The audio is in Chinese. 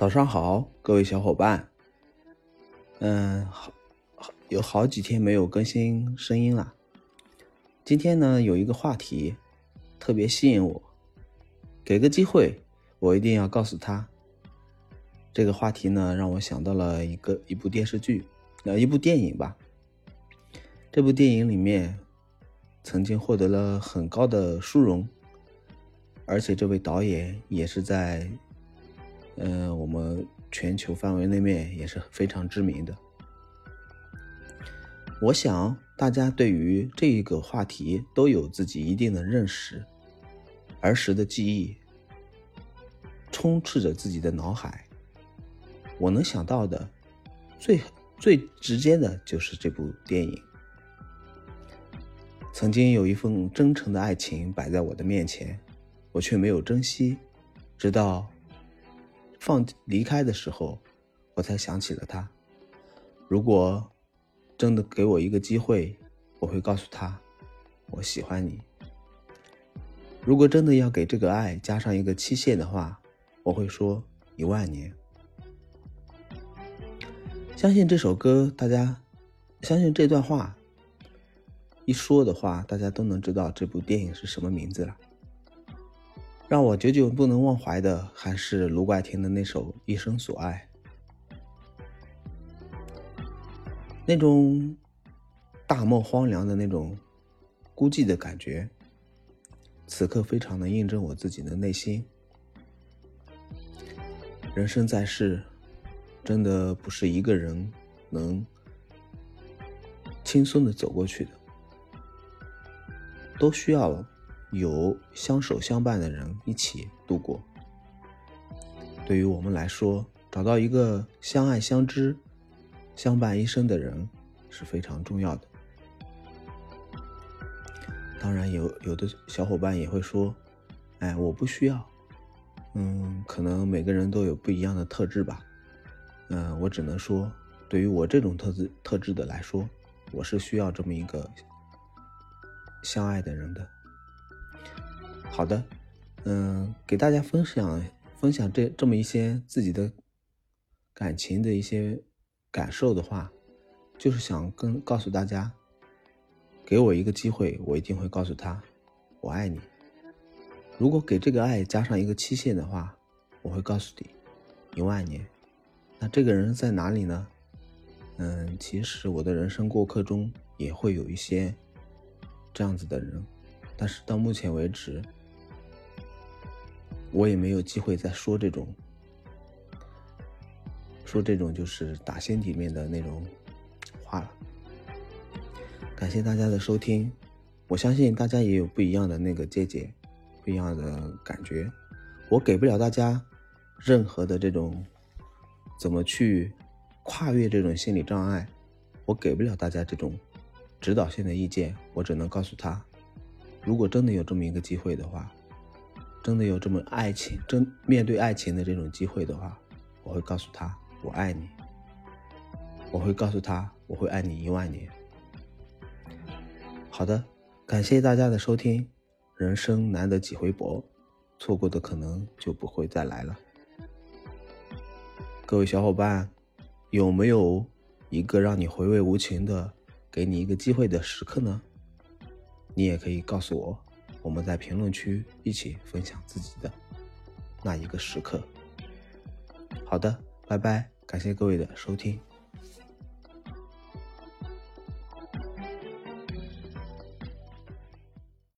早上好，各位小伙伴。嗯，好，有好几天没有更新声音了。今天呢，有一个话题特别吸引我，给个机会，我一定要告诉他。这个话题呢，让我想到了一个一部电视剧，呃，一部电影吧。这部电影里面曾经获得了很高的殊荣，而且这位导演也是在，嗯，我们全球范围内面也是非常知名的。我想大家对于这一个话题都有自己一定的认识，儿时的记忆充斥着自己的脑海。我能想到的最最直接的就是这部电影。曾经有一份真诚的爱情摆在我的面前，我却没有珍惜，直到放离开的时候，我才想起了他。如果真的给我一个机会，我会告诉他，我喜欢你。如果真的要给这个爱加上一个期限的话，我会说一万年。相信这首歌，大家相信这段话。一说的话，大家都能知道这部电影是什么名字了。让我久久不能忘怀的，还是卢冠廷的那首《一生所爱》，那种大漠荒凉的那种孤寂的感觉，此刻非常能印证我自己的内心。人生在世，真的不是一个人能轻松的走过去的。都需要有相守相伴的人一起度过。对于我们来说，找到一个相爱相知、相伴一生的人是非常重要的。当然，有有的小伙伴也会说：“哎，我不需要。”嗯，可能每个人都有不一样的特质吧。嗯，我只能说，对于我这种特质特质的来说，我是需要这么一个。相爱的人的，好的，嗯，给大家分享分享这这么一些自己的感情的一些感受的话，就是想跟告诉大家，给我一个机会，我一定会告诉他，我爱你。如果给这个爱加上一个期限的话，我会告诉你，一万年。那这个人在哪里呢？嗯，其实我的人生过客中也会有一些。这样子的人，但是到目前为止，我也没有机会再说这种，说这种就是打心底面的那种话了。感谢大家的收听，我相信大家也有不一样的那个见解，不一样的感觉。我给不了大家任何的这种怎么去跨越这种心理障碍，我给不了大家这种。指导性的意见，我只能告诉他：如果真的有这么一个机会的话，真的有这么爱情，真面对爱情的这种机会的话，我会告诉他我爱你。我会告诉他我会爱你一万年。好的，感谢大家的收听。人生难得几回搏，错过的可能就不会再来了。各位小伙伴，有没有一个让你回味无穷的？给你一个机会的时刻呢，你也可以告诉我，我们在评论区一起分享自己的那一个时刻。好的，拜拜，感谢各位的收听。